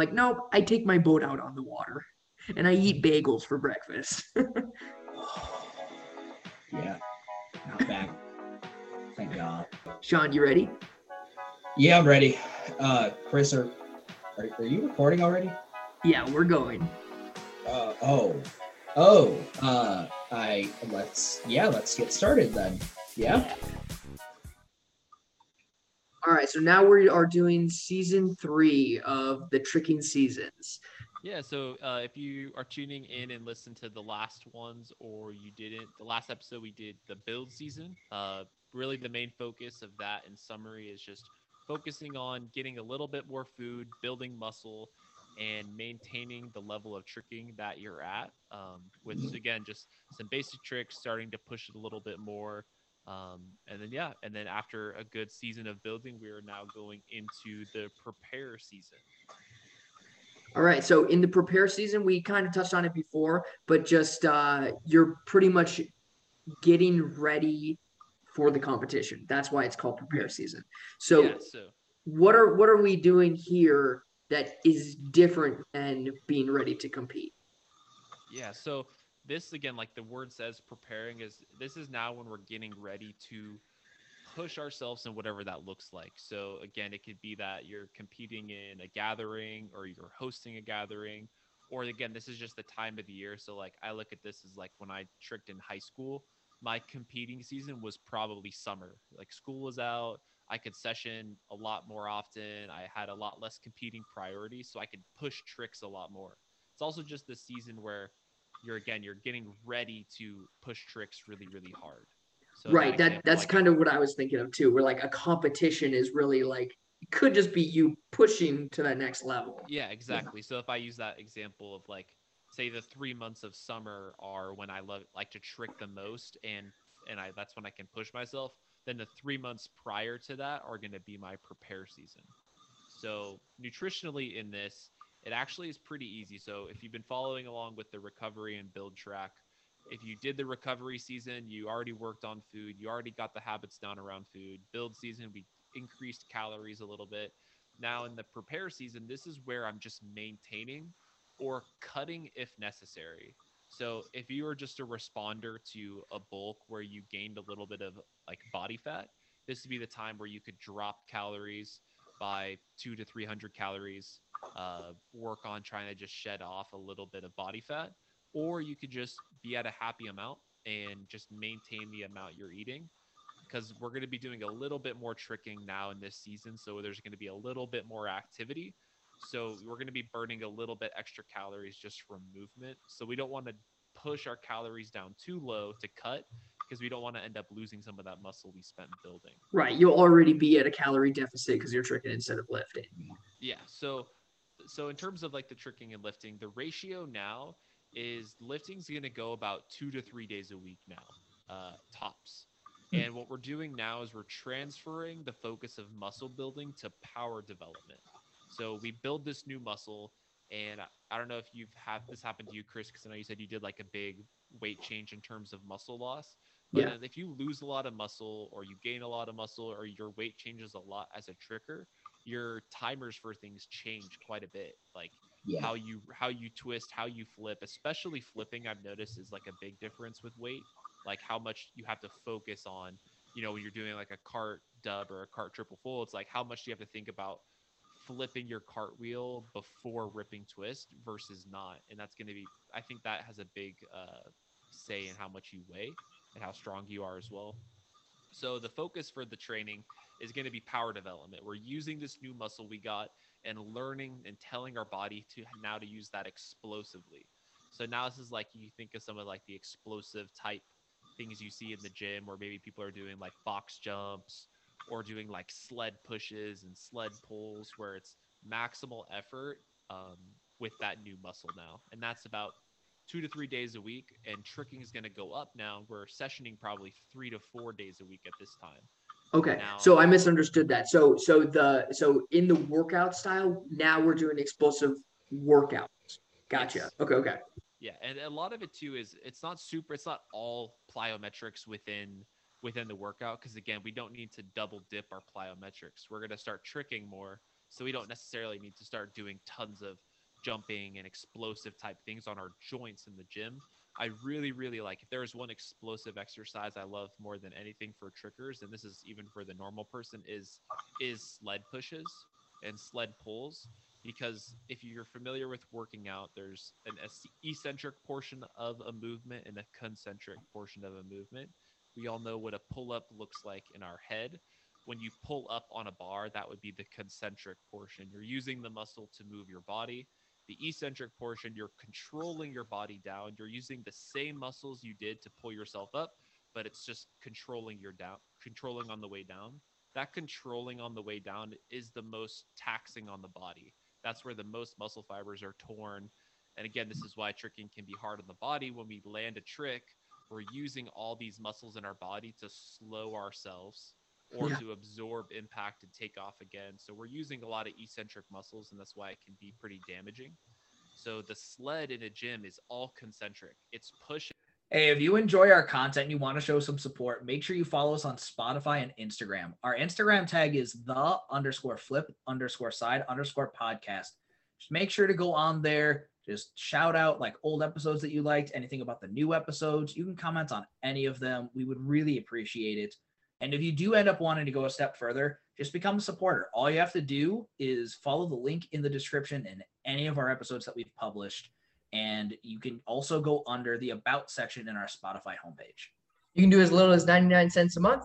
like, nope, I take my boat out on the water and I eat bagels for breakfast. yeah, not bad. Thank God. Sean, you ready? Yeah, I'm ready. Uh, Chris, are, are, are you recording already? Yeah, we're going. Uh, oh, oh, uh, I, let's, yeah, let's get started then. Yeah. All right, so now we are doing season three of the tricking seasons. Yeah, so uh, if you are tuning in and listen to the last ones, or you didn't, the last episode we did the build season. Uh, really, the main focus of that in summary is just focusing on getting a little bit more food, building muscle, and maintaining the level of tricking that you're at. Um, with again, just some basic tricks, starting to push it a little bit more. Um, and then yeah, and then after a good season of building, we are now going into the prepare season. All right. So in the prepare season, we kind of touched on it before, but just uh, you're pretty much getting ready for the competition. That's why it's called prepare season. So, yeah, so what are what are we doing here that is different than being ready to compete? Yeah. So this again, like the word says, preparing is this is now when we're getting ready to push ourselves in whatever that looks like. So again, it could be that you're competing in a gathering or you're hosting a gathering, or again, this is just the time of the year. So like I look at this as like when I tricked in high school, my competing season was probably summer. Like school was out, I could session a lot more often. I had a lot less competing priorities, so I could push tricks a lot more. It's also just the season where you're again you're getting ready to push tricks really really hard. So right. That, that that's like, kind of what I was thinking of too. Where like a competition is really like it could just be you pushing to that next level. Yeah, exactly. Yeah. So if I use that example of like say the three months of summer are when I love like to trick the most and and I that's when I can push myself. Then the three months prior to that are going to be my prepare season. So nutritionally in this, it actually is pretty easy. So if you've been following along with the recovery and build track, if you did the recovery season, you already worked on food, you already got the habits down around food. Build season, we increased calories a little bit. Now in the prepare season, this is where I'm just maintaining or cutting if necessary. So if you are just a responder to a bulk where you gained a little bit of like body fat, this would be the time where you could drop calories by two to 300 calories, uh, work on trying to just shed off a little bit of body fat or you could just be at a happy amount and just maintain the amount you're eating. Because we're going to be doing a little bit more tricking now in this season so there's going to be a little bit more activity. So we're going to be burning a little bit extra calories just from movement. So we don't want to push our calories down too low to cut because we don't want to end up losing some of that muscle we spent building. Right you'll already be at a calorie deficit because you're tricking instead of lifting. Yeah so so in terms of like the tricking and lifting the ratio now is lifting's going to go about two to three days a week now, uh, tops. Hmm. And what we're doing now is we're transferring the focus of muscle building to power development. So we build this new muscle, and I don't know if you've had this happen to you, Chris, because I know you said you did like a big weight change in terms of muscle loss. But yeah. if you lose a lot of muscle, or you gain a lot of muscle, or your weight changes a lot as a tricker, your timers for things change quite a bit. Like yeah. how you how you twist, how you flip, especially flipping. I've noticed is like a big difference with weight. Like how much you have to focus on. You know, when you're doing like a cart dub or a cart triple full, it's like how much do you have to think about flipping your cartwheel before ripping twist versus not, and that's going to be. I think that has a big uh, say in how much you weigh and how strong you are as well. So the focus for the training is going to be power development. We're using this new muscle we got and learning and telling our body to now to use that explosively. So now this is like you think of some of like the explosive type things you see in the gym where maybe people are doing like box jumps or doing like sled pushes and sled pulls where it's maximal effort um, with that new muscle now. And that's about two to three days a week. And tricking is going to go up now. We're sessioning probably three to four days a week at this time. Okay. Now, so I misunderstood that. So so the so in the workout style, now we're doing explosive workouts. Gotcha. Yes. Okay, okay. Yeah, and a lot of it too is it's not super it's not all plyometrics within within the workout because again, we don't need to double dip our plyometrics. We're going to start tricking more So we don't necessarily need to start doing tons of jumping and explosive type things on our joints in the gym. I really, really like if there's one explosive exercise I love more than anything for trickers, and this is even for the normal person, is is sled pushes and sled pulls. Because if you're familiar with working out, there's an eccentric portion of a movement and a concentric portion of a movement. We all know what a pull up looks like in our head. When you pull up on a bar, that would be the concentric portion. You're using the muscle to move your body the eccentric portion, you're controlling your body down. You're using the same muscles you did to pull yourself up, but it's just controlling your down, controlling on the way down. That controlling on the way down is the most taxing on the body. That's where the most muscle fibers are torn. And again, this is why tricking can be hard on the body. When we land a trick, we're using all these muscles in our body to slow ourselves or yeah. to absorb impact and take off again. So we're using a lot of eccentric muscles, and that's why it can be pretty damaging. So the sled in a gym is all concentric. It's pushing. Hey, if you enjoy our content and you want to show some support, make sure you follow us on Spotify and Instagram. Our Instagram tag is the underscore flip underscore side underscore podcast. Just make sure to go on there. Just shout out like old episodes that you liked, anything about the new episodes. You can comment on any of them. We would really appreciate it. And if you do end up wanting to go a step further, just become a supporter. All you have to do is follow the link in the description in any of our episodes that we've published. And you can also go under the About section in our Spotify homepage. You can do as little as 99 cents a month.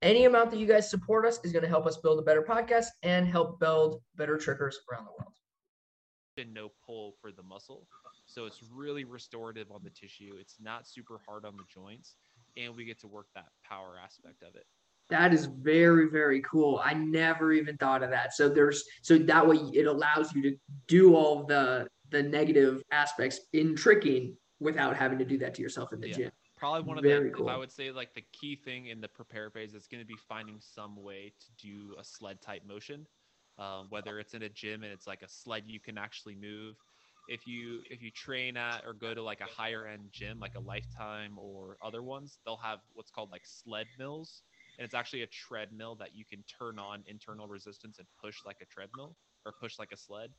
Any amount that you guys support us is going to help us build a better podcast and help build better trickers around the world. No pull for the muscle. So it's really restorative on the tissue. It's not super hard on the joints and we get to work that power aspect of it. That is very very cool. I never even thought of that. So there's so that way it allows you to do all the the negative aspects in tricking without having to do that to yourself in the yeah. gym. Probably one of very the cool. I would say like the key thing in the prepare phase is going to be finding some way to do a sled type motion, um, whether it's in a gym and it's like a sled you can actually move if you if you train at or go to like a higher end gym like a lifetime or other ones they'll have what's called like sled mills and it's actually a treadmill that you can turn on internal resistance and push like a treadmill or push like a sled.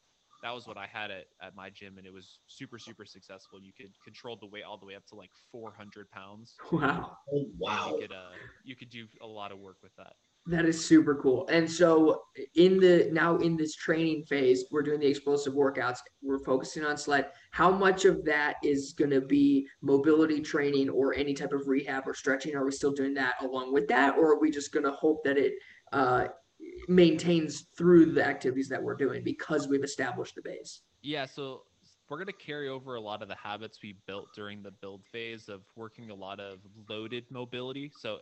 That was what i had at, at my gym and it was super super successful. You could control the weight all the way up to like 400 pounds. Wow. Oh wow you could uh you could do a lot of work with that that is super cool. And so in the now in this training phase, we're doing the explosive workouts. We're focusing on sled. How much of that is going to be mobility training or any type of rehab or stretching? Are we still doing that along with that, or are we just going to hope that it uh, maintains through the activities that we're doing because we've established the base? Yeah. So we're going to carry over a lot of the habits we built during the build phase of working a lot of loaded mobility. So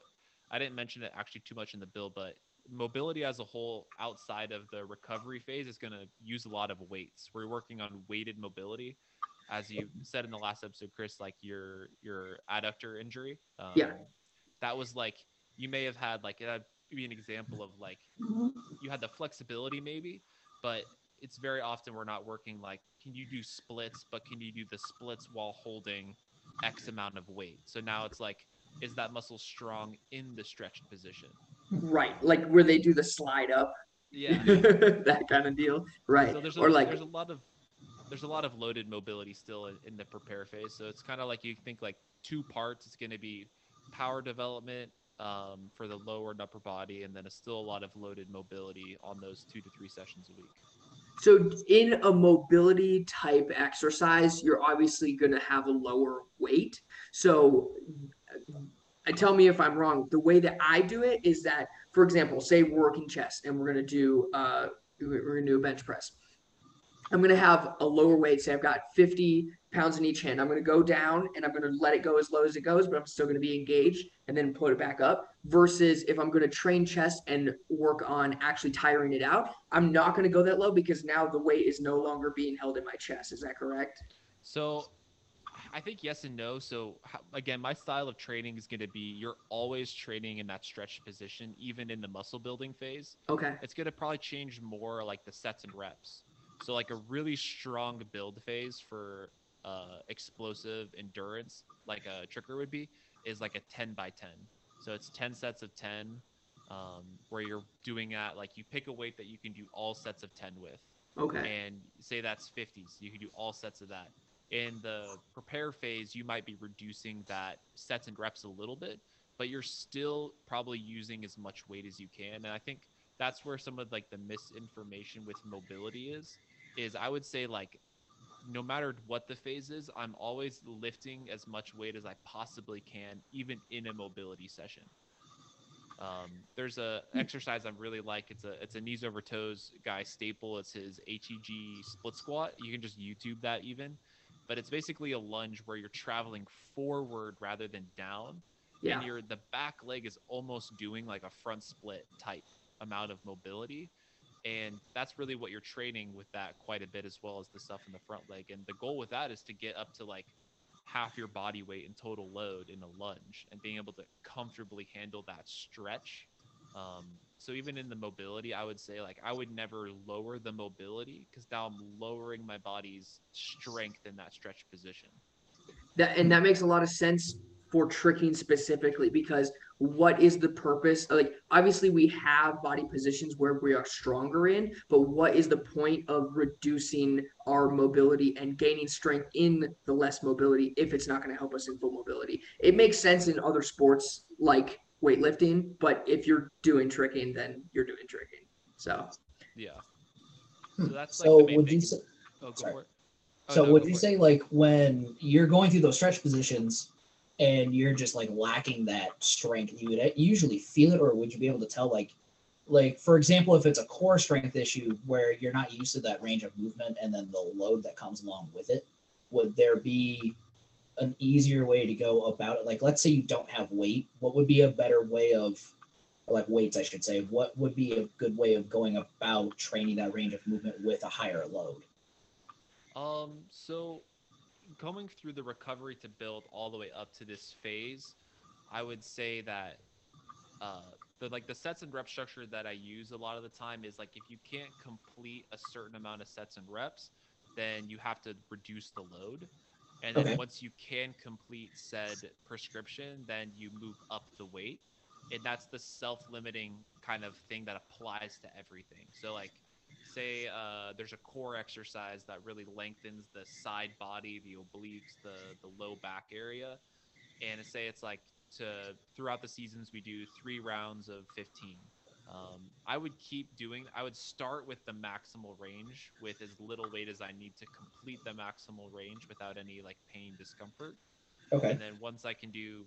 I didn't mention it actually too much in the bill, but mobility as a whole outside of the recovery phase is going to use a lot of weights. We're working on weighted mobility. As you said in the last episode, Chris, like your your adductor injury. Um, yeah. That was like you may have had like that'd be an example of like you had the flexibility maybe, but it's very often we're not working like can you do splits, but can you do the splits while holding X amount of weight? So now it's like is that muscle strong in the stretched position? Right, like where they do the slide up. Yeah, that kind of deal. Right, so there's a, or like there's a lot of there's a lot of loaded mobility still in, in the prepare phase. So it's kind of like you think like two parts. It's going to be power development um, for the lower and upper body, and then it's still a lot of loaded mobility on those two to three sessions a week. So in a mobility type exercise, you're obviously going to have a lower weight. So uh, tell me if I'm wrong. The way that I do it is that, for example, say we're working chest and we're going to do uh, we're going to do a bench press. I'm going to have a lower weight. Say I've got 50 pounds in each hand. I'm going to go down and I'm going to let it go as low as it goes, but I'm still going to be engaged and then put it back up. Versus if I'm going to train chest and work on actually tiring it out, I'm not going to go that low because now the weight is no longer being held in my chest. Is that correct? So I think yes and no. So again, my style of training is going to be you're always training in that stretched position, even in the muscle building phase. Okay. It's going to probably change more like the sets and reps. So like a really strong build phase for uh, explosive endurance, like a tricker would be, is like a 10 by 10. So it's 10 sets of 10. um, where you're doing at like you pick a weight that you can do all sets of 10 with Okay. and say that's 50s you can do all sets of that in the prepare phase you might be reducing that sets and reps a little bit but you're still probably using as much weight as you can and i think that's where some of like the misinformation with mobility is is i would say like no matter what the phase is i'm always lifting as much weight as i possibly can even in a mobility session um, there's a exercise I really like. It's a it's a knees over toes guy staple. It's his ATG split squat. You can just YouTube that even, but it's basically a lunge where you're traveling forward rather than down, Yeah. and your the back leg is almost doing like a front split type amount of mobility, and that's really what you're training with that quite a bit as well as the stuff in the front leg. And the goal with that is to get up to like half your body weight in total load in a lunge and being able to comfortably handle that stretch. Um, so even in the mobility, I would say like I would never lower the mobility because now I'm lowering my body's strength in that stretch position. That and that makes a lot of sense for tricking specifically because what is the purpose? Like obviously we have body positions where we are stronger in, but what is the point of reducing our mobility and gaining strength in the less mobility if it's not going to help us in full mobility? It makes sense in other sports like weightlifting, but if you're doing tricking, then you're doing tricking. So Yeah. Hmm. So that's So like the main would thing. you say? oh, sorry. Oh, So no, would you say like when you're going through those stretch positions and you're just like lacking that strength, you would usually feel it, or would you be able to tell like, like for example, if it's a core strength issue where you're not used to that range of movement and then the load that comes along with it, would there be an easier way to go about it? Like, let's say you don't have weight, what would be a better way of like weights, I should say, what would be a good way of going about training that range of movement with a higher load? Um, so going through the recovery to build all the way up to this phase, I would say that uh the like the sets and rep structure that I use a lot of the time is like if you can't complete a certain amount of sets and reps, then you have to reduce the load. And then Okay. once you can complete said prescription, then you move up the weight. And that's the self-limiting kind of thing that applies to everything. So like say uh, there's a core exercise that really lengthens the side body, the obliques, the the low back area, and say it's like to throughout the seasons we do three rounds of 15. Um, I would keep doing. I would start with the maximal range with as little weight as I need to complete the maximal range without any like pain discomfort. Okay. And then once I can do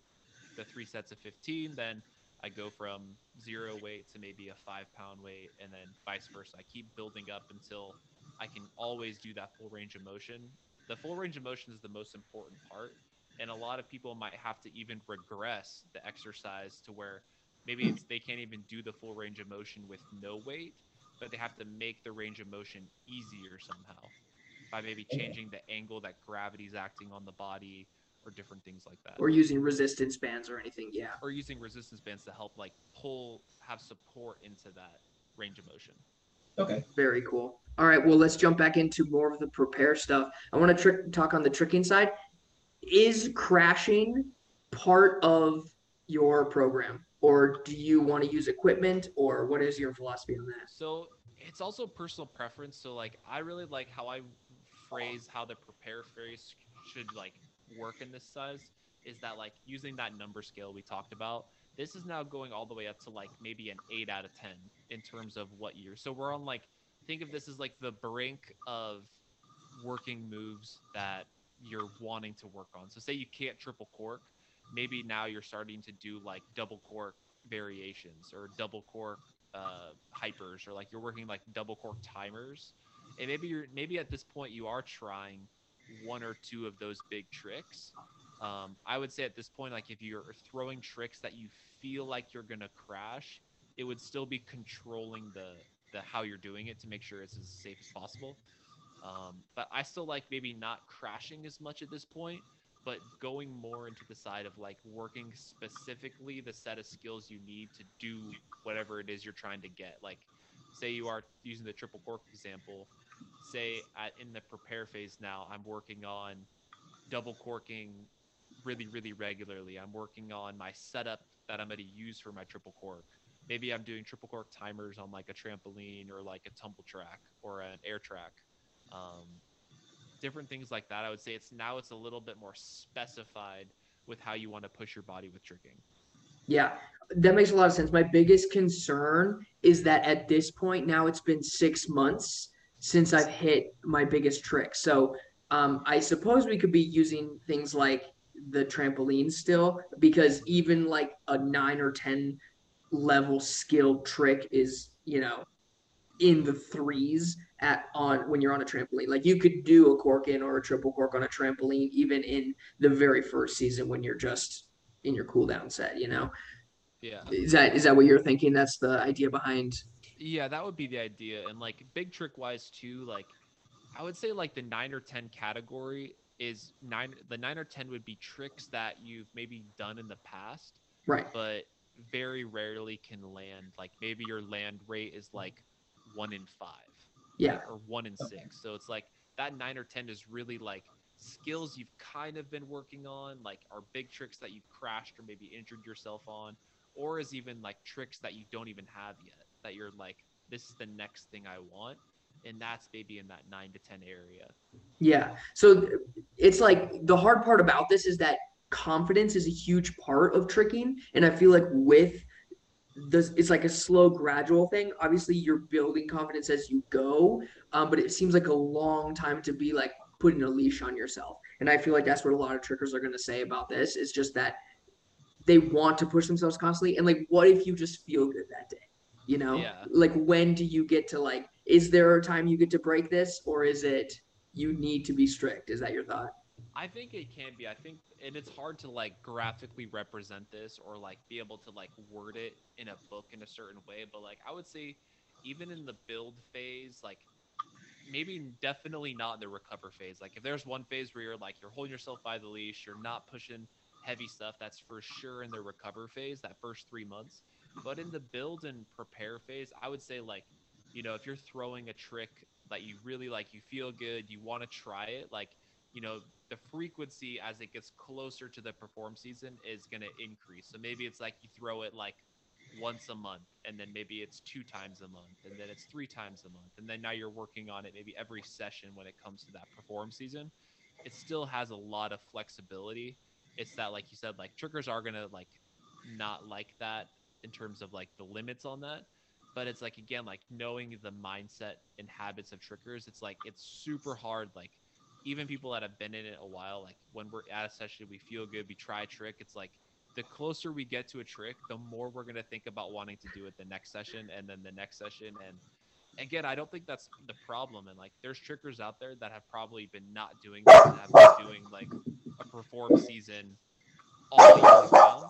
the three sets of 15, then I go from zero weight to maybe a five pound weight, and then vice versa. I keep building up until I can always do that full range of motion. The full range of motion is the most important part, and a lot of people might have to even regress the exercise to where maybe it's, they can't even do the full range of motion with no weight, but they have to make the range of motion easier somehow by maybe changing the angle that gravity's acting on the body or different things like that or using resistance bands or anything. Yeah. or using resistance bands to help like pull have support into that range of motion Okay. Very cool. All right, well, let's jump back into more of the prepare stuff. I want to trick talk on the tricking side. Is crashing part of your program, or do you want to use equipment, or what is your philosophy on that? so it's also personal preference so like i really like how i phrase how the prepare phrase should like work in this size is that like using that number scale we talked about this is now going all the way up to like maybe an 8 out of 10 in terms of what year. So we're on like think of this as like the brink of working moves that you're wanting to work on. So say you can't triple cork maybe now you're starting to do like double cork variations or double cork uh, hypers or like you're working like double cork timers. And maybe you're maybe at this point you are trying one or two of those big tricks um, i would say at this point like if you're throwing tricks that you feel like you're gonna crash it would still be controlling the the how you're doing it to make sure it's as safe as possible um, but i still like maybe not crashing as much at this point but going more into the side of like working specifically the set of skills you need to do whatever it is you're trying to get. Like, say you are using the triple cork example. Say at, in the prepare phase now, I'm working on double corking really, really regularly. I'm working on my setup that I'm going to use for my triple cork. maybe I'm doing triple cork timers on like a trampoline or like a tumble track or an air track. Um, different things like that. I would say it's now it's a little bit more specified with how you want to push your body with tricking. Yeah, that makes a lot of sense. My biggest concern is that at this point now it's been six months since I've hit my biggest trick. So um, I suppose we could be using things like the trampoline still because even like a nine or ten level skill trick is you know in the threes at on when you're on a trampoline. Like you could do a cork in or a triple cork on a trampoline even in the very first season when you're just in your cooldown set, you know. Yeah. Is that is that what you're thinking? That's the idea behind Yeah, that would be the idea. And like big trick wise too, like I would say like the nine or ten category is nine the nine or ten would be tricks that you've maybe done in the past, right. but very rarely can land. Like maybe your land rate is like one in five. Yeah. Or one in six. So it's like that nine or ten is really like skills you've kind of been working on, like are big tricks that you've crashed or maybe injured yourself on, or is even like tricks that you don't even have yet that you're like, this is the next thing I want. And that's maybe in that nine to 10 area. Yeah. So it's like the hard part about this is that confidence is a huge part of tricking. And I feel like with this, it's like a slow, gradual thing. Obviously, you're building confidence as you go, um, but it seems like a long time to be like putting a leash on yourself. And I feel like that's what a lot of trickers are going to say about this. It's just that they want to push themselves constantly. And like, what if you just feel good that day? You know, Yeah. like when do you get to like? Is there a time you get to break this, or is it you need to be strict? Is that your thought? I think it can be. I think, and it's hard to like graphically represent this or like be able to like word it in a book in a certain way. But like, I would say, even in the build phase, like maybe definitely not in the recover phase. Like, if there's one phase where you're like, you're holding yourself by the leash, you're not pushing heavy stuff, that's for sure in the recover phase, that first three months. But in the build and prepare phase, I would say, like, you know, if you're throwing a trick that you really like, you feel good, you want to try it, like, you know, the frequency as it gets closer to the perform season is going to increase. So maybe it's like you throw it like once a month, and then maybe it's two times a month, and then it's three times a month, and then now you're working on it maybe every session when it comes to that perform season. It still has a lot of flexibility. It's that, like you said, like trickers are to like not like that in terms of like the limits on that. But it's like, again, like knowing the mindset and habits of trickers, it's like, it's super hard. Like, even people that have been in it a while, like when we're at a session, we feel good, we try a trick. It's like the closer we get to a trick, the more we're gonna think about wanting to do it the next session and then the next session. And again, I don't think that's the problem. And like, there's trickers out there that have probably been not doing this and have been doing like a perform season all year round.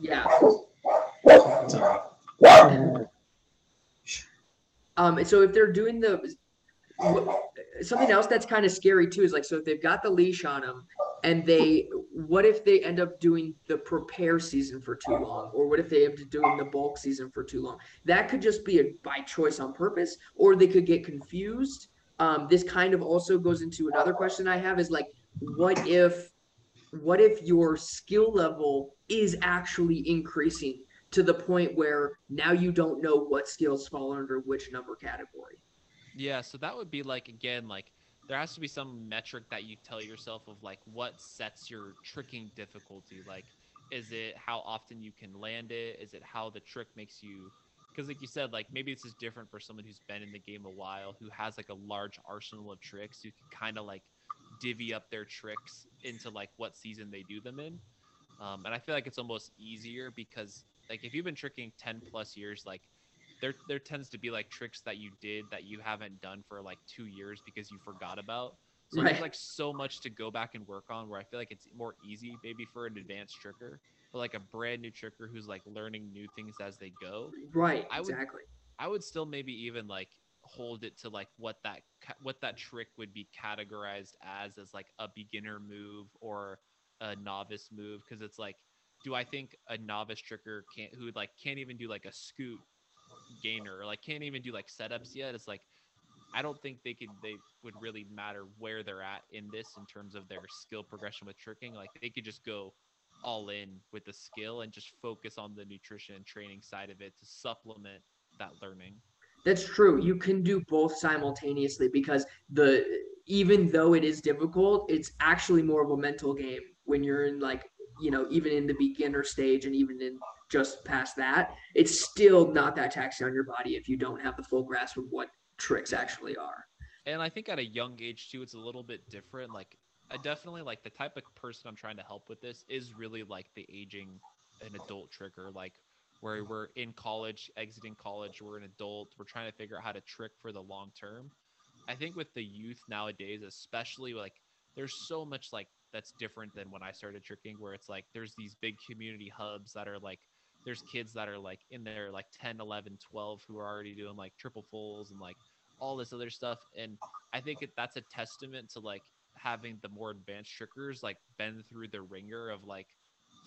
Yeah. Um, and so if they're doing the something else that's kind of scary too is like so if they've got the leash on them and they what if they end up doing the prepare season for too long? Or what if they end up doing the bulk season for too long? That could just be a by choice on purpose or they could get confused. Um, this kind of also goes into another question i have is like what if what if your skill level is actually increasing to the point where now you don't know what skills fall under which number category Yeah, so that would be like again, like there has to be some metric that you tell yourself of like what sets your tricking difficulty. Like, is it how often you can land it? Is it how the trick makes you? Because like you said, like maybe this is different for someone who's been in the game a while, who has like a large arsenal of tricks, who can kind of like divvy up their tricks into like what season they do them in. Um, and I feel like it's almost easier because like if you've been tricking ten plus years, like there there tends to be like tricks that you did that you haven't done for like two years because you forgot about. So Right. there's like so much to go back and work on where I feel like it's more easy maybe for an advanced tricker, but like a brand new tricker who's like learning new things as they go. right I would- exactly I would still maybe even like hold it to like what that what that trick would be categorized as as like a beginner move or a novice move because it's like do I think a novice tricker can't who like can't even do like a scoot gainer or like can't even do like setups yet it's like I don't think they could they would really matter where they're at in this in terms of their skill progression with tricking like they could just go all in with the skill and just focus on the nutrition and training side of it to supplement that learning. That's true. You can do both simultaneously because the even though it is difficult, it's actually more of a mental game when you're in like, you know, even in the beginner stage and even in just past that, it's still not that taxing on your body if you don't have the full grasp of what tricks actually are. And I think at a young age too, it's a little bit different. Like I definitely like the type of person I'm trying to help with this is really like the aging an adult tricker, like where we're in college, exiting college, we're an adult, we're trying to figure out how to trick for the long term. I think with the youth nowadays, especially like there's so much like that's different than when I started tricking, where it's like there's these big community hubs that are like there's kids that are like in there like 10, 11, 12 who are already doing like triple fulls and like all this other stuff. And I think that's a testament to like having the more advanced trickers like been through the ringer of like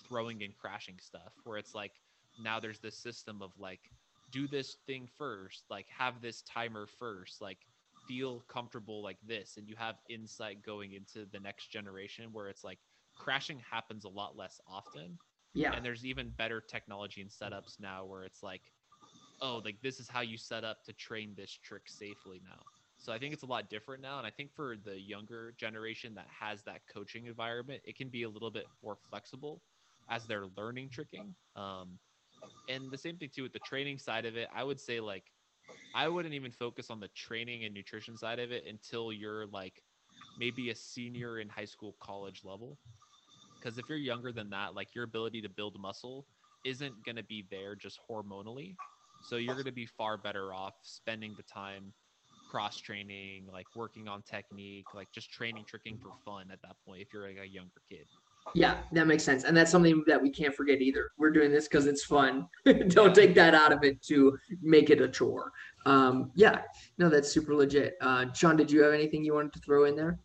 throwing and crashing stuff where it's like now there's this system of like do this thing first like have this timer first like feel comfortable like this and you have insight going into the next generation where it's like crashing happens a lot less often. Yeah. and there's even better technology and setups now where it's like oh like this is how you set up to train this trick safely now. So i think it's a lot different now. And i think for the younger generation that has that coaching environment it can be a little bit more flexible as they're learning tricking. Um, and the same thing too with the training side of it. I would say like i wouldn't even focus on the training and nutrition side of it until you're like maybe a senior in high school college level. Because if you're younger than that like your ability to build muscle isn't going to be there just hormonally. So you're going to be far better off spending the time cross training like working on technique like just training tricking for fun at that point if you're like a younger kid Yeah, that makes sense. And that's something that we can't forget either. We're doing this because it's fun. Don't take that out of it to make it a chore. Um, yeah, no, that's super legit. Uh, Sean, did you have anything you wanted to throw in there?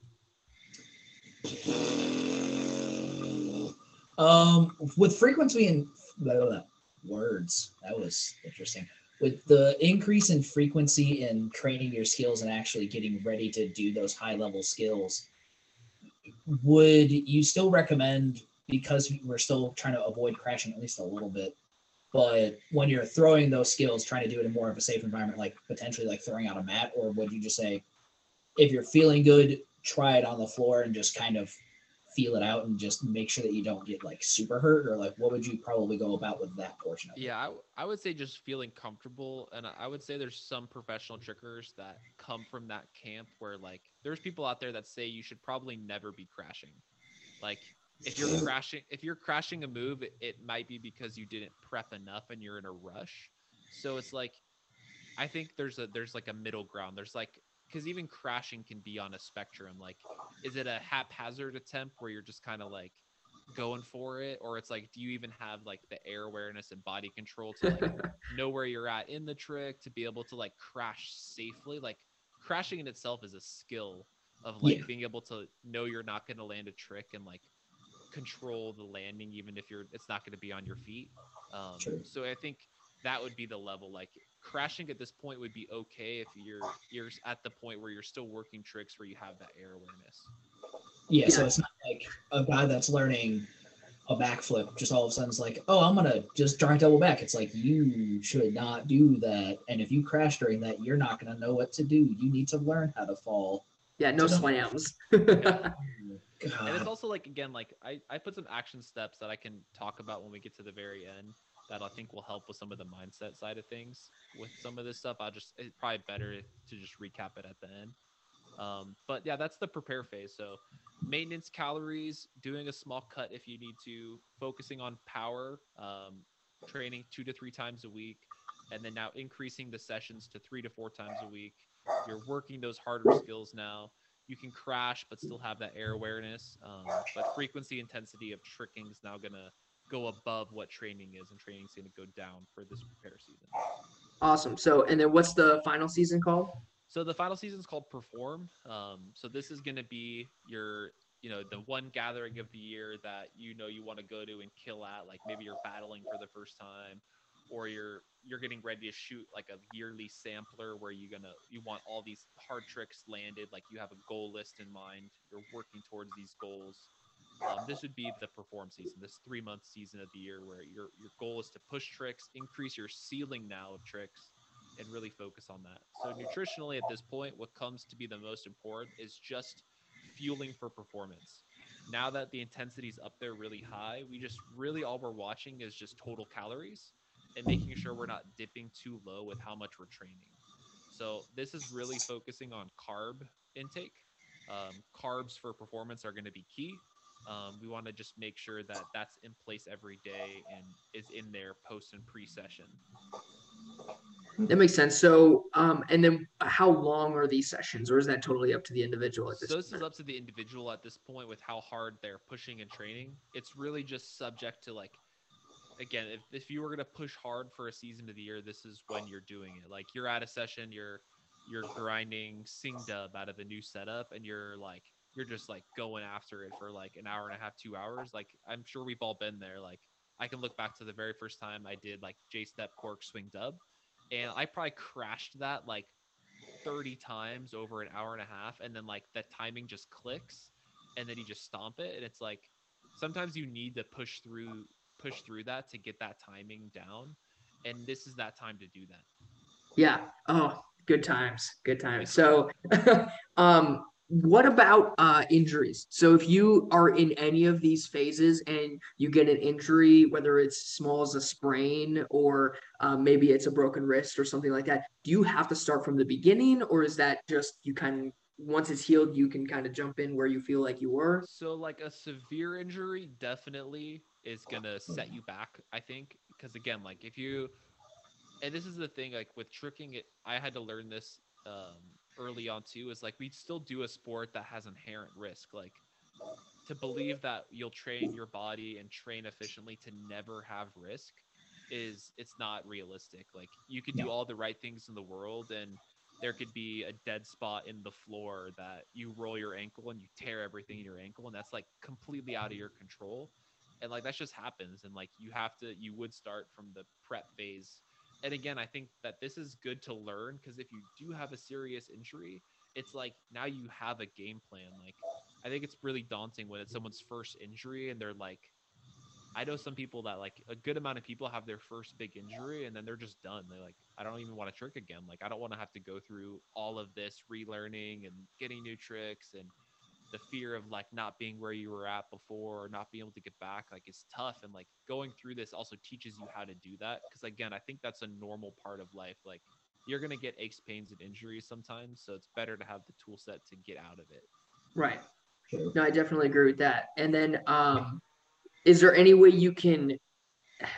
Um, with frequency and blah, blah, blah, words, that was interesting. With the increase in frequency in training your skills and actually getting ready to do those high level skills, would you still recommend because we're still trying to avoid crashing at least a little bit? But when you're throwing those skills, trying to do it in more of a safe environment, like potentially like throwing out a mat, or would you just say, if you're feeling good, try it on the floor and just kind of feel it out and just make sure that you don't get like super hurt or like what would you probably go about with that portion of it? Yeah, I, would say just feeling comfortable. And I would say there's some professional trickers that come from that camp where, like, there's people out there that say you should probably never be crashing. Like, if you're crashing, if you're crashing a move, it, it might be because you didn't prep enough and you're in a rush. So it's like, I think there's a there's like a middle ground. There's like because even crashing can be on a spectrum. Like, is it a haphazard attempt where you're just kind of like going for it, or it's like, do you even have like the air awareness and body control to like know where you're at in the trick to be able to like crash safely? Like, crashing in itself is a skill of like Yeah. being able to know you're not going to land a trick and like control the landing even if you're it's not going to be on your feet um, True. so i think that would be the level like crashing at this point would be okay if you're you're at the point where you're still working tricks where you have that air awareness Yeah, so it's not like a guy that's learning a backflip just all of a sudden it's like, oh, I'm gonna just try double back. It's like you should not do that, and if you crash during that, you're not gonna know what to do. You need to learn how to fall. yeah, no So- slams. and it's also like again like I, I put some action steps that i can talk about when we get to the very end that i think will help with some of the mindset side of things with some of this stuff i'll just it's probably better to just recap it at the end um, but yeah that's the prepare phase so maintenance calories doing a small cut if you need to focusing on power um, training two to three times a week and then now increasing the sessions to three to four times a week you're working those harder skills now you can crash but still have that air awareness. Um, but frequency intensity of tricking is now gonna go above what training is, and training is gonna go down for this prepare season. awesome. So, and then what's the final season called? So the final season is called Perform. Um, so this is gonna be your, you know, the one gathering of the year that you know you want to go to and kill at. Like maybe you're battling for the first time, or you're you're getting ready to shoot like a yearly sampler where you're gonna you want all these hard tricks landed. Like you have a goal list in mind. You're working towards these goals. Um, this would be the perform season, this three month season of the year where your your goal is to push tricks, increase your ceiling now of tricks, and really focus on that. So nutritionally, at this point, what comes to be the most important is just fueling for performance. Now that the intensity is up there really high, we just really all we're watching is just total calories and making sure we're not dipping too low with how much we're training. So this is really focusing on carb intake. Um, carbs for performance are going to be key. Um, we want to just make sure that that's in place every day and is in there post and pre session. That makes sense. So, um, and then how long are these sessions, or is that totally up to the individual at this So this point? is up to the individual at this point with how hard they're pushing and training. It's really just subject to like, again, if, if you were gonna push hard for a season of the year, this is when you're doing it. Like you're at a session, you're you're grinding Sing Dub out of the new setup, and you're like you're just like going after it for like an hour and a half, two hours. Like I'm sure we've all been there. Like I can look back to the very first time I did like J step cork swing dub, and I probably crashed that like 30 times over an hour and a half and then like the timing just clicks and then you just stomp it and it's like sometimes you need to push through push through that to get that timing down and this is that time to do that Yeah. Oh, good times. Good times. So, um, what about uh, injuries? So, if you are in any of these phases and you get an injury, whether it's small as a sprain or uh, maybe it's a broken wrist or something like that, do you have to start from the beginning, or is that just you kind of once it's healed, you can kind of jump in where you feel like you were? so like a severe injury definitely is gonna set you back i think because again like if you and this is the thing like with tricking it i had to learn this um early on too is like we still do a sport that has inherent risk like to believe that you'll train your body and train efficiently to never have risk is it's not realistic. Like you could do all the right things in the world and there could be a dead spot in the floor that you roll your ankle and you tear everything in your ankle and that's like completely out of your control. And like that just happens and like you have to you would start from the prep phase and again i think that this is good to learn because if you do have a serious injury it's like now you have a game plan. Like i think it's really daunting when it's someone's first injury and they're like i know some people that like a good amount of people have their first big injury and then they're just done. They're like i don't even want to trick again. Like i don't want to have to go through all of this relearning and getting new tricks and the fear of like not being where you were at before or not being able to get back like is tough and like going through this also teaches you how to do that because again i think that's a normal part of life like you're going to get aches pains and injuries sometimes so it's better to have the tool set to get out of it Right. No, I definitely agree with that. And then, um, is there any way you can?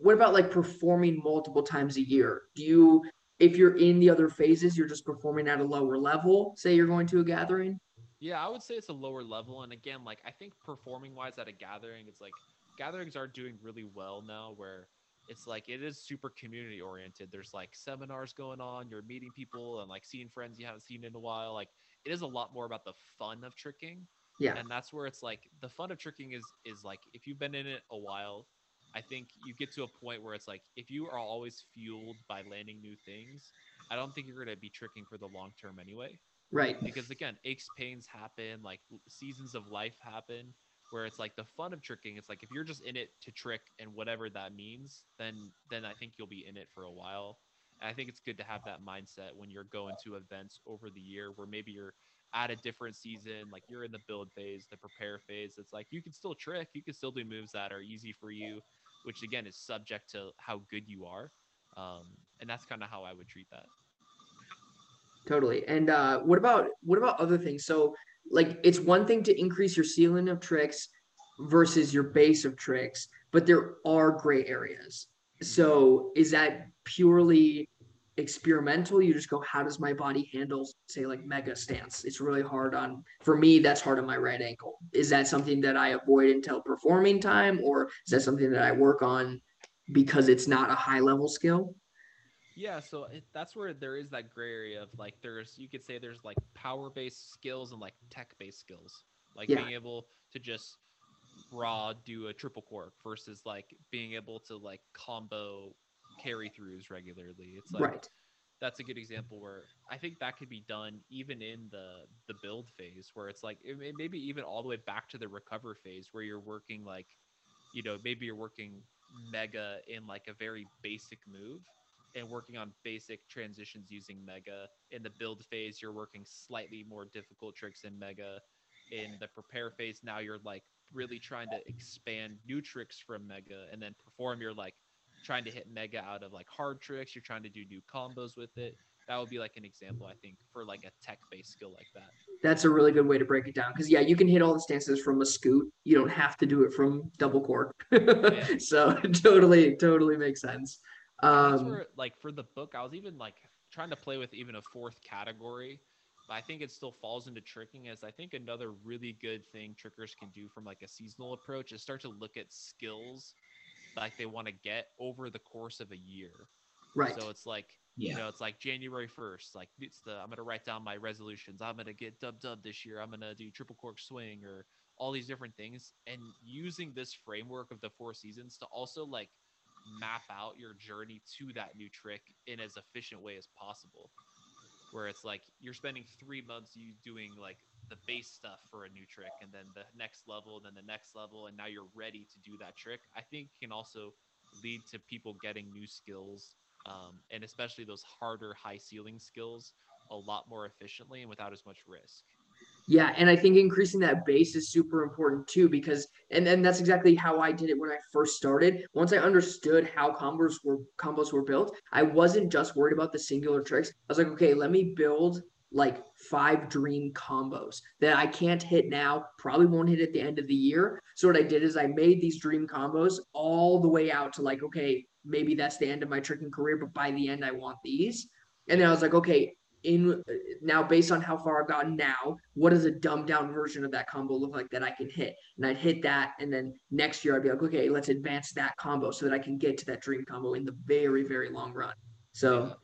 What about like performing multiple times a year? Do you, if you're in the other phases, you're just performing at a lower level? Say you're going to a gathering. Yeah, I would say it's a lower level. And again, like I think performing wise at a gathering, it's like gatherings are doing really well now where it's like it is super community oriented. There's like seminars going on, you're meeting people and like seeing friends you haven't seen in a while. Like it is a lot more about the fun of tricking. Yeah. And that's where it's like the fun of tricking is is like if you've been in it a while, I think you get to a point where it's like if you are always fueled by landing new things, I don't think you're gonna be tricking for the long term anyway Right. because again aches pains happen like seasons of life happen where it's like the fun of tricking. It's like if you're just in it to trick and whatever that means then then i think you'll be in it for a while. And i think it's good to have that mindset when you're going to events over the year where maybe you're at a different season like you're in the build phase the prepare phase. It's like you can still trick you can still do moves that are easy for you which again is subject to how good you are. Um, and that's kind of how i would treat that Totally. And uh, what about what about other things? So, like, it's one thing to increase your ceiling of tricks versus your base of tricks, but there are gray areas. So, is that purely experimental? You just go, how does my body handle, say, like mega stance? It's really hard on. For me, that's hard on my right ankle. Is that something that I avoid until performing time, or is that something that I work on because it's not a high level skill? Yeah, so it, that's where there is that gray area of like there's you could say there's like power based skills and like tech based skills, like Yeah. being able to just raw do a triple cork versus like being able to like combo carry throughs regularly. It's like right. that's a good example where I think that could be done even in the the build phase where it's like it, maybe even all the way back to the recover phase where you're working like you know maybe you're working mega in like a very basic move and working on basic transitions using mega in the build phase you're working slightly more difficult tricks in mega in the prepare phase now you're like really trying to expand new tricks from mega and then perform you're like trying to hit mega out of like hard tricks you're trying to do new combos with it that would be like an example i think for like a tech based skill like that That's a really good way to break it down because yeah, you can hit all the stances from a scoot. You don't have to do it from double cork. so totally, totally makes sense. That's Um, where, like for the book, I was even like trying to play with even a fourth category, but I think it still falls into tricking. As I think another really good thing trickers can do from like a seasonal approach is start to look at skills like they want to get over the course of a year. right. So it's like Yeah. you know, it's like January first. Like it's the I'm gonna write down my resolutions. I'm gonna get dub dub this year. I'm gonna do triple cork swing or all these different things. And using this framework of the four seasons to also like map out your journey to that new trick in as efficient way as possible. Where it's like you're spending three months you doing like the base stuff for a new trick and then the next level and then the next level and now you're ready to do that trick. I think can also lead to people getting new skills um, and especially those harder high ceiling skills a lot more efficiently and without as much risk. Yeah, and I think increasing that base is super important too because and then that's exactly how I did it when I first started. Once I understood how combos were combos were built, I wasn't just worried about the singular tricks. I was like, okay, let me build like five dream combos that I can't hit now, probably won't hit at the end of the year. So what I did is I made these dream combos all the way out to like, okay, maybe that's the end of my tricking career, but by the end I want these. And then I was like, okay, in now based on how far I've gotten now, what does a dumbed down version of that combo look like that I can hit? And I'd hit that, and then next year I'd be like, okay, let's advance that combo so that I can get to that dream combo in the very, very long run. So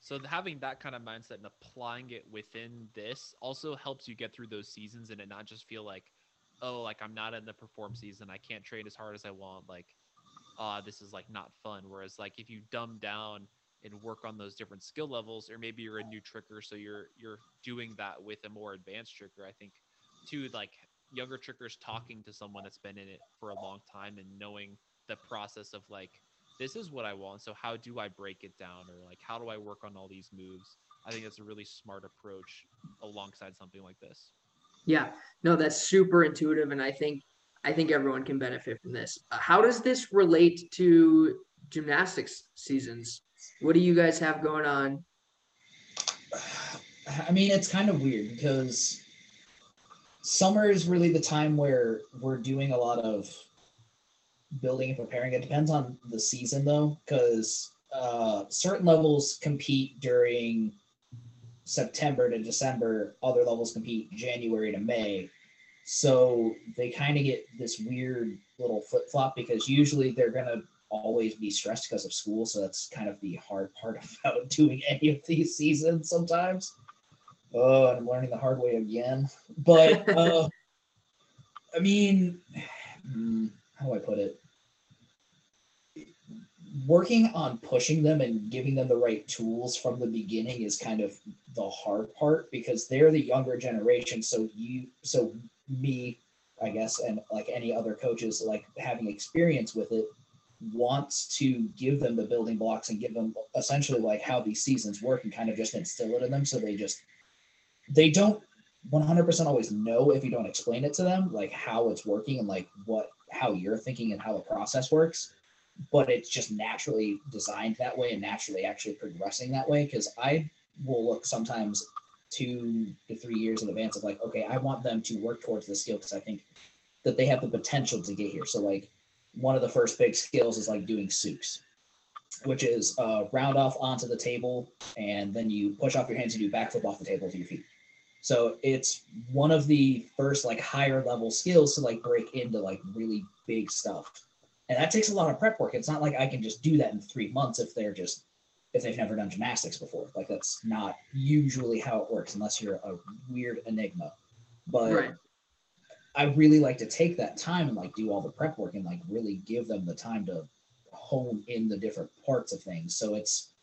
So having that kind of mindset and applying it within this also helps you get through those seasons and it not just feel like, oh, like I'm not in the perform season. I can't train as hard as I want. Like, ah, this is like not fun. Whereas like if you dumb down and work on those different skill levels, or maybe you're a new tricker, so you're you're doing that with a more advanced tricker. I think too, like younger trickers talking to someone that's been in it for a long time and knowing the process of like this is what I want. So how do I break it down, or like how do I work on all these moves? I think that's a really smart approach alongside something like this. yeah, no, that's super intuitive, and I think I think everyone can benefit from this. How does this relate to gymnastics seasons? What do you guys have going on? I mean, it's kind of weird because summer is really the time where we're doing a lot of building and preparing. It depends on the season though, because uh, certain levels compete during September to December, other levels compete January to May. So they kind of get this weird little flip flop because usually they're going to always be stressed because of school. So that's kind of the hard part about doing any of these seasons sometimes. Oh, and I'm learning the hard way again. But uh, I mean, hmm, how do I put it? Working on pushing them and giving them the right tools from the beginning is kind of the hard part because they're the younger generation. So you, so me, I guess, and like any other coaches, like having experience with it, wants to give them the building blocks and give them essentially like how these seasons work and kind of just instill it in them. So they just they don't 100% always know if you don't explain it to them like how it's working and like what how you're thinking and how the process works. But it's just naturally designed that way and naturally actually progressing that way. Because i will look sometimes two to three years in advance of like okay i want them to work towards this skill because i think that they have the potential to get here. So like one of the first big skills is like doing tsuks which is uh, round off onto the table and then you push off your hands and do backflip off the table to your feet so it's one of the first like higher level skills to like break into like really big stuff. And that takes a lot of prep work. It's not like I can just do that in three months if they're just if they've never done gymnastics before. Like that's not usually how it works unless you're a weird enigma. But Right. I really like to take that time and like do all the prep work and like really give them the time to hone in the different parts of things. So it's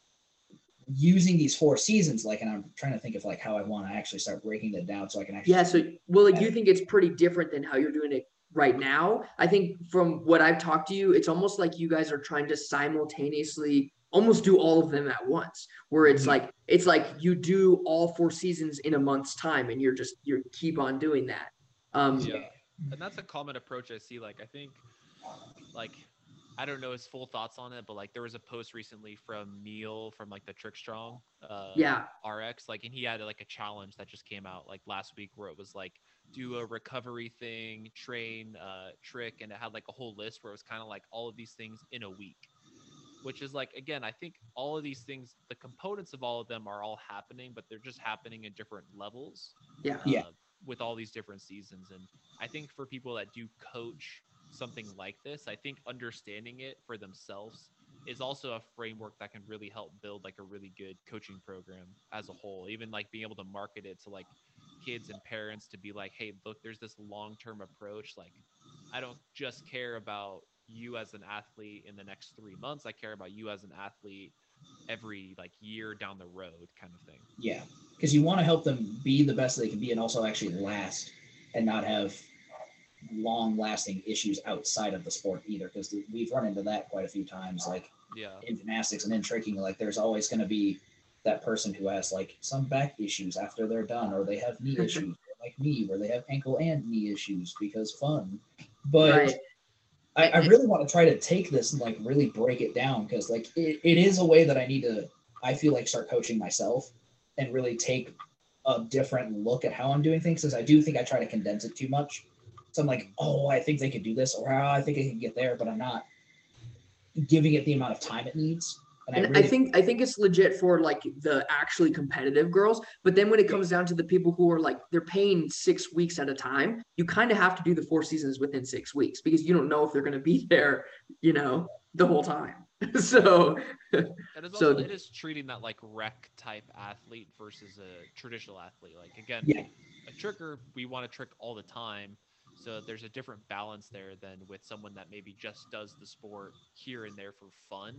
using these four seasons, like, and I'm trying to think of like how I want to actually start breaking that down so I can actually. Yeah. So, well, like, you think it's pretty different than how you're doing it right now? I think from what I've talked to you, it's almost like you guys are trying to simultaneously almost do all of them at once where it's Mhm. like it's like you do all four seasons in a month's time and you're just you keep on doing that um Yeah. and that's a common approach I see. Like I think, like I don't know his full thoughts on it, but like there was a post recently from Neil from like the Trick Strong, uh, yeah RX, like, and he had like a challenge that just came out like last week where it was like do a recovery thing, train, uh, trick, and it had like a whole list where it was kind of like all of these things in a week. Which is like again, I think all of these things, the components of all of them are all happening, but they're just happening in different levels yeah Yeah. With all these different seasons. And I think for people that do coach something like this, I think understanding it for themselves is also a framework that can really help build like a really good coaching program as a whole. Even like being able to market it to like kids and parents to be like, hey, look, there's this long term approach. Like, I don't just care about you as an athlete in the next three months. I care about you as an athlete every like year down the road kind of thing. Yeah, because you want to help them be the best they can be and also actually last and not have long lasting issues outside of the sport either. Because we've run into that quite a few times, like Yeah. in gymnastics and in tricking. Like there's always going to be that person who has like some back issues after they're done, or they have knee issues, like me, where they have ankle and knee issues because fun. But right I, I really want to try to take this and like really break it down because like it, it is a way that I need to I feel like start coaching myself and really take a different look at how I'm doing things because I do think I try to condense it too much. So I'm like, oh, I think they could do this, or oh, I think I can get there, but I'm not giving it the amount of time it needs. And, and I, really, I think I think it's legit for like the actually competitive girls. But then when it comes down to the people who are like they're paying six weeks at a time, you kind of have to do the four seasons within six weeks because you don't know if they're going to be there, you know, the whole time. so And it's So- also it is treating that like rec type athlete versus a traditional athlete. Like again, Yeah. a tricker we want to trick all the time. So there's a different balance there than with someone that maybe just does the sport here and there for fun.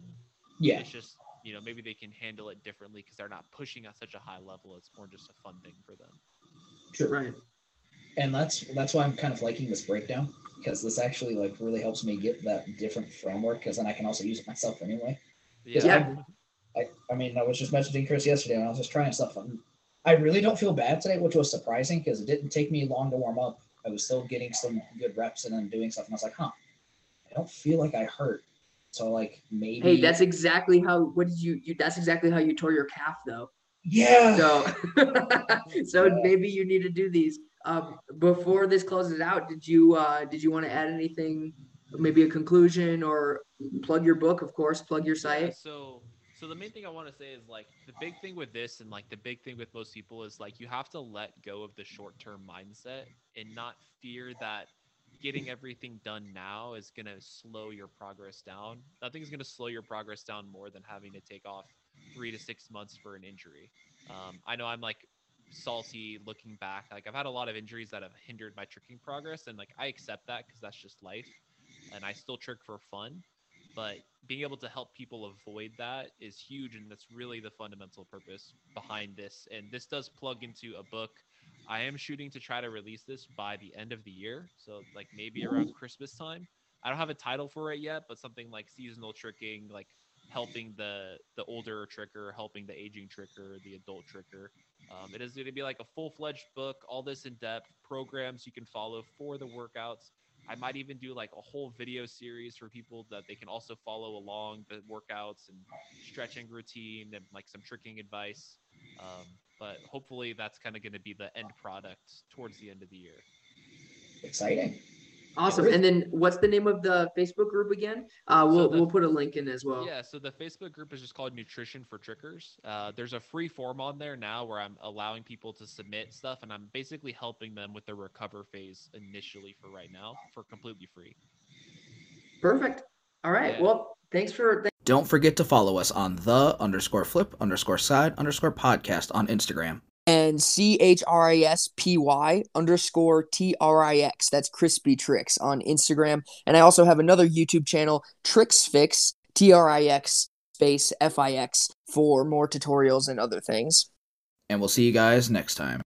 Yeah, It's just you know maybe they can handle it differently because they're not pushing at such a high level. It's more just a fun thing for them. true. right. and that's that's why I'm kind of liking this breakdown because this actually like really helps me get that different framework because then I can also use it myself anyway. Yeah. Yeah. I, I mean, I was just messaging Chris yesterday when I was just trying stuff. And I really don't feel bad today, which was surprising because it didn't take me long to warm up. I was still getting some good reps and then doing stuff. And I was like, huh, I don't feel like I hurt. So, like, maybe. Hey, that's exactly how. What did you? you that's exactly how you tore your calf, though. Yeah. So, so Yeah. maybe you need to do these. Um, before this closes out, did you uh, did you want to add anything? Maybe a conclusion or plug your book, of course. Plug your Yeah, site. so so the main thing I want to say is like the big thing with this and like the big thing with most people is like you have to let go of the short-term mindset and not fear that getting everything done now is going to slow your progress down. Nothing's going to slow your progress down more than having to take off 3 to 6 months for an injury. Um, I know I'm like salty looking back. Like I've had a lot of injuries that have hindered my tricking progress and like I accept that cuz that's just life and I still trick for fun but being able to help people avoid that is huge and that's really the fundamental purpose behind this and this does plug into a book i am shooting to try to release this by the end of the year so like maybe around christmas time. I don't have a title for it yet but something like seasonal tricking like helping the the older tricker helping the aging tricker the adult tricker. Um, it is going to be like a full-fledged book all this in depth programs you can follow for the workouts. I might even do like a whole video series for people that they can also follow along the workouts and stretching routine and like some tricking advice. Um, but hopefully that's kind of going to be the end product towards the end of the year. Exciting. Awesome. And then what's the name of the Facebook group again? Uh, we'll the- we'll put a link in as well. Yeah, so the Facebook group is just called Nutrition for Trickers. Uh, there's a free form on there now where I'm allowing people to submit stuff, and I'm basically helping them with the recover phase initially for right now for completely free. Perfect. All right. Yeah. Well, thanks for Don't forget to follow us on the underscore flip underscore side underscore podcast on Instagram. and C H R I S P Y underscore T R I X. That's Chrispy Trix on Instagram. And I also have another YouTube channel, Trix Fix, T R I X space F I X for more tutorials and other things. And we'll see you guys next time.